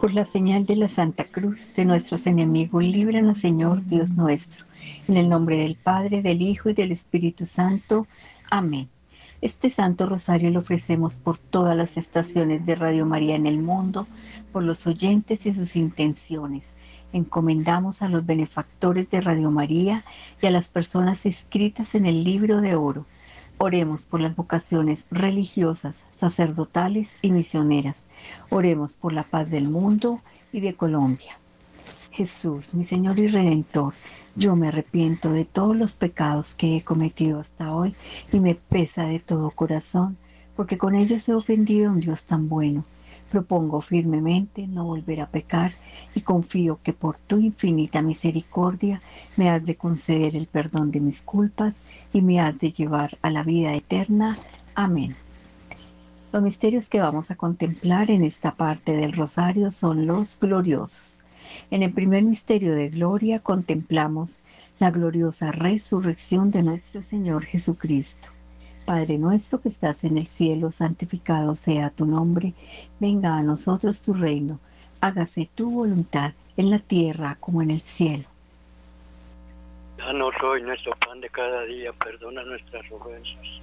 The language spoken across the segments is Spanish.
Por la señal de la Santa Cruz de nuestros enemigos, líbranos, Señor Dios nuestro. En el nombre del Padre, del Hijo y del Espíritu Santo. Amén. Este Santo Rosario lo ofrecemos por todas las estaciones de Radio María en el mundo, por los oyentes y sus intenciones. Encomendamos a los benefactores de Radio María y a las personas escritas en el libro de oro. Oremos por las vocaciones religiosas, sacerdotales y misioneras. Oremos por la paz del mundo y de Colombia. Jesús, mi Señor y Redentor, yo me arrepiento de todos los pecados que he cometido hasta hoy y me pesa de todo corazón, porque con ellos he ofendido a un Dios tan bueno. Propongo firmemente no volver a pecar y confío que por tu infinita misericordia me has de conceder el perdón de mis culpas y me has de llevar a la vida eterna. Amén. Los misterios que vamos a contemplar en esta parte del rosario son los gloriosos. En el primer misterio de gloria contemplamos la gloriosa resurrección de nuestro Señor Jesucristo. Padre nuestro que estás en el cielo, santificado sea tu nombre, venga a nosotros tu reino, hágase tu voluntad en la tierra como en el cielo. Danos hoy nuestro pan de cada día, perdona nuestras ofensas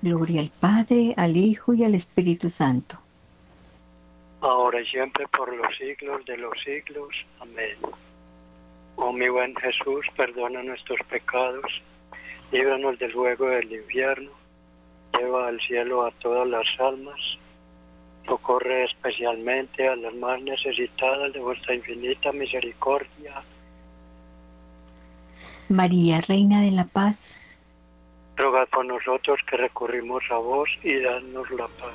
Gloria al Padre, al Hijo y al Espíritu Santo. Ahora y siempre por los siglos de los siglos. Amén. Oh mi buen Jesús, perdona nuestros pecados, líbranos del fuego del infierno, lleva al cielo a todas las almas, socorre especialmente a las más necesitadas de vuestra infinita misericordia. María, Reina de la Paz, Rogad por nosotros que recurrimos a vos y danos la paz.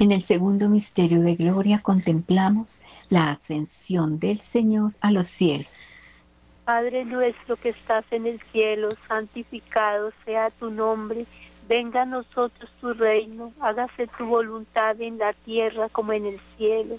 En el segundo misterio de gloria contemplamos la ascensión del Señor a los cielos. Padre nuestro que estás en el cielo, santificado sea tu nombre. Venga a nosotros tu reino, hágase tu voluntad en la tierra como en el cielo.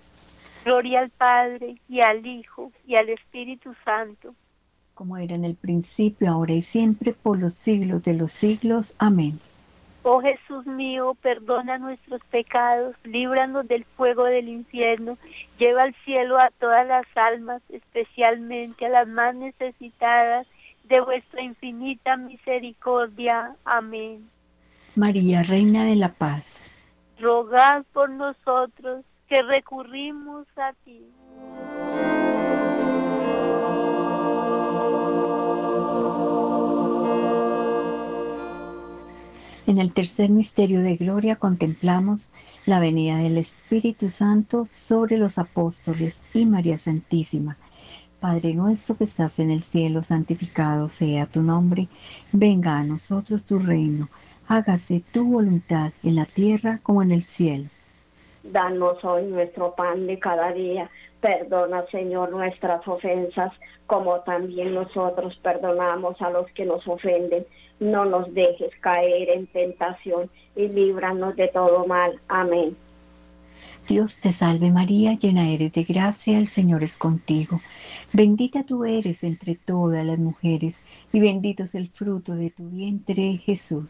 Gloria al Padre y al Hijo y al Espíritu Santo. Como era en el principio, ahora y siempre, por los siglos de los siglos. Amén. Oh Jesús mío, perdona nuestros pecados, líbranos del fuego del infierno, lleva al cielo a todas las almas, especialmente a las más necesitadas de vuestra infinita misericordia. Amén. María, Reina de la Paz, rogad por nosotros que recurrimos a ti. En el tercer misterio de gloria contemplamos la venida del Espíritu Santo sobre los apóstoles y María Santísima. Padre nuestro que estás en el cielo, santificado sea tu nombre, venga a nosotros tu reino, hágase tu voluntad en la tierra como en el cielo. Danos hoy nuestro pan de cada día, perdona Señor nuestras ofensas, como también nosotros perdonamos a los que nos ofenden no nos dejes caer en tentación y líbranos de todo mal. Amén. Dios te salve María, llena eres de gracia, el Señor es contigo. Bendita tú eres entre todas las mujeres, y bendito es el fruto de tu vientre, Jesús.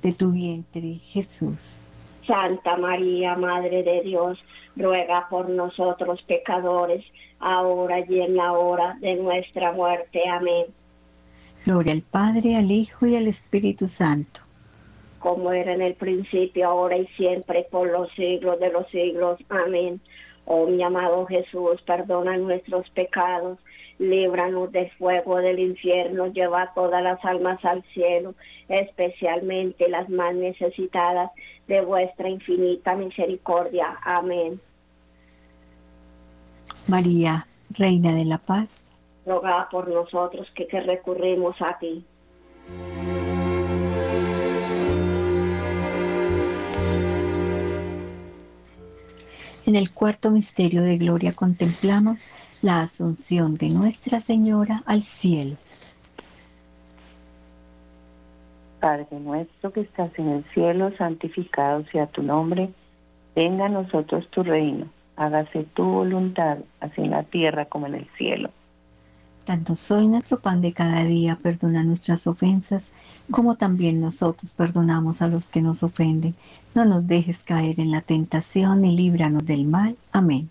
tu vientre, Jesús. Santa María, Madre de Dios, ruega por nosotros pecadores, ahora y en la hora de nuestra muerte. Amén. Gloria al Padre, al Hijo y al Espíritu Santo. Como era en el principio, ahora y siempre, por los siglos de los siglos. Amén. Oh mi amado Jesús, perdona nuestros pecados líbranos del fuego del infierno, lleva todas las almas al cielo, especialmente las más necesitadas de vuestra infinita misericordia. Amén. María, Reina de la Paz, roga por nosotros que, que recurrimos a ti. En el cuarto misterio de gloria contemplamos la asunción de Nuestra Señora al cielo. Padre nuestro que estás en el cielo, santificado sea tu nombre, venga a nosotros tu reino, hágase tu voluntad, así en la tierra como en el cielo. Tanto hoy nuestro pan de cada día, perdona nuestras ofensas, como también nosotros perdonamos a los que nos ofenden. No nos dejes caer en la tentación y líbranos del mal. Amén.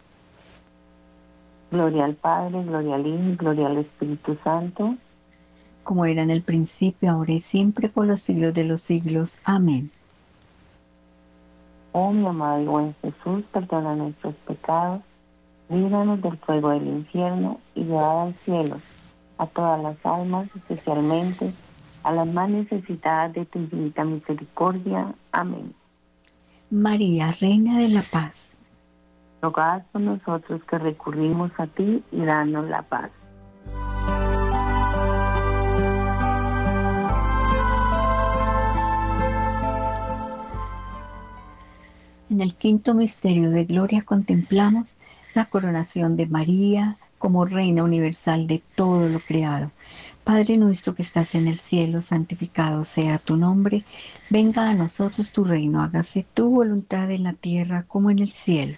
Gloria al Padre, gloria al Hijo, gloria al Espíritu Santo. Como era en el principio, ahora y siempre, por los siglos de los siglos. Amén. Oh mi amado y buen Jesús, perdona nuestros pecados, líbranos del fuego del infierno y llevad al cielo a todas las almas, especialmente a las más necesitadas de tu infinita misericordia. Amén. María, Reina de la Paz. Rogad por nosotros que recurrimos a ti y danos la paz. En el quinto misterio de gloria contemplamos la coronación de María como Reina Universal de todo lo creado. Padre nuestro que estás en el cielo, santificado sea tu nombre, venga a nosotros tu reino, hágase tu voluntad en la tierra como en el cielo.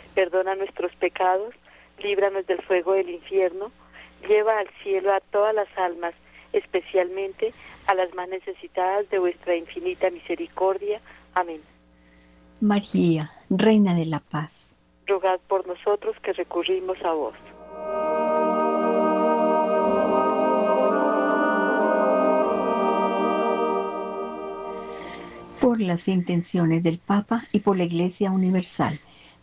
perdona nuestros pecados, líbranos del fuego del infierno, lleva al cielo a todas las almas, especialmente a las más necesitadas de vuestra infinita misericordia. Amén. María, Reina de la Paz. Rogad por nosotros que recurrimos a vos. Por las intenciones del Papa y por la Iglesia Universal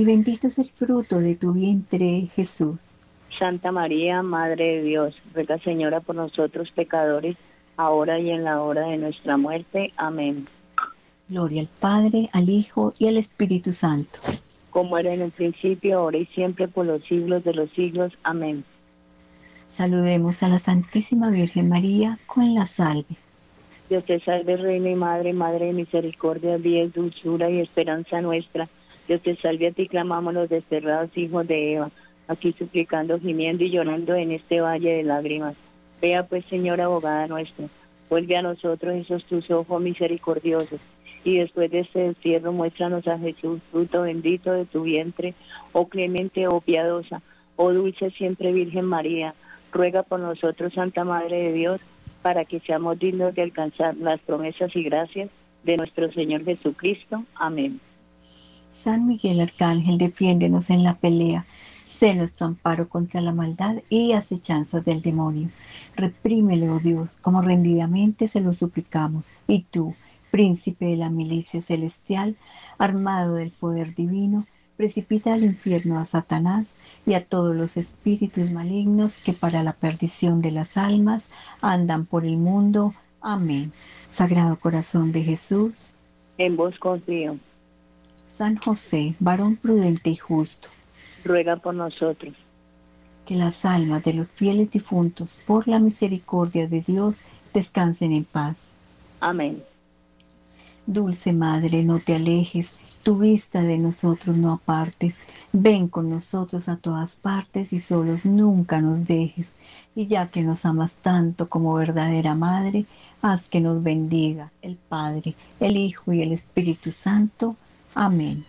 y bendito es el fruto de tu vientre, Jesús. Santa María, Madre de Dios, ruega Señora por nosotros pecadores, ahora y en la hora de nuestra muerte. Amén. Gloria al Padre, al Hijo y al Espíritu Santo. Como era en el principio, ahora y siempre, por los siglos de los siglos. Amén. Saludemos a la Santísima Virgen María con la salve. Dios te salve, Reina y Madre, Madre de misericordia, vida, dulzura y esperanza nuestra. Dios te salve, a ti clamamos los desterrados hijos de Eva, aquí suplicando, gimiendo y llorando en este valle de lágrimas. Vea pues, Señora abogada nuestra, vuelve a nosotros esos tus ojos misericordiosos, y después de este destierro muéstranos a Jesús, fruto bendito de tu vientre, oh clemente, oh piadosa, oh dulce siempre Virgen María, ruega por nosotros, Santa Madre de Dios, para que seamos dignos de alcanzar las promesas y gracias de nuestro Señor Jesucristo. Amén. San Miguel Arcángel, defiéndenos en la pelea. Sé nuestro amparo contra la maldad y acechanzas del demonio. Reprímele, oh Dios, como rendidamente se lo suplicamos. Y tú, príncipe de la milicia celestial, armado del poder divino, precipita al infierno a Satanás y a todos los espíritus malignos que para la perdición de las almas andan por el mundo. Amén. Sagrado Corazón de Jesús, en vos confío. San José, varón prudente y justo, ruega por nosotros. Que las almas de los fieles difuntos, por la misericordia de Dios, descansen en paz. Amén. Dulce Madre, no te alejes, tu vista de nosotros no apartes. Ven con nosotros a todas partes y solos nunca nos dejes. Y ya que nos amas tanto como verdadera Madre, haz que nos bendiga el Padre, el Hijo y el Espíritu Santo. Amén.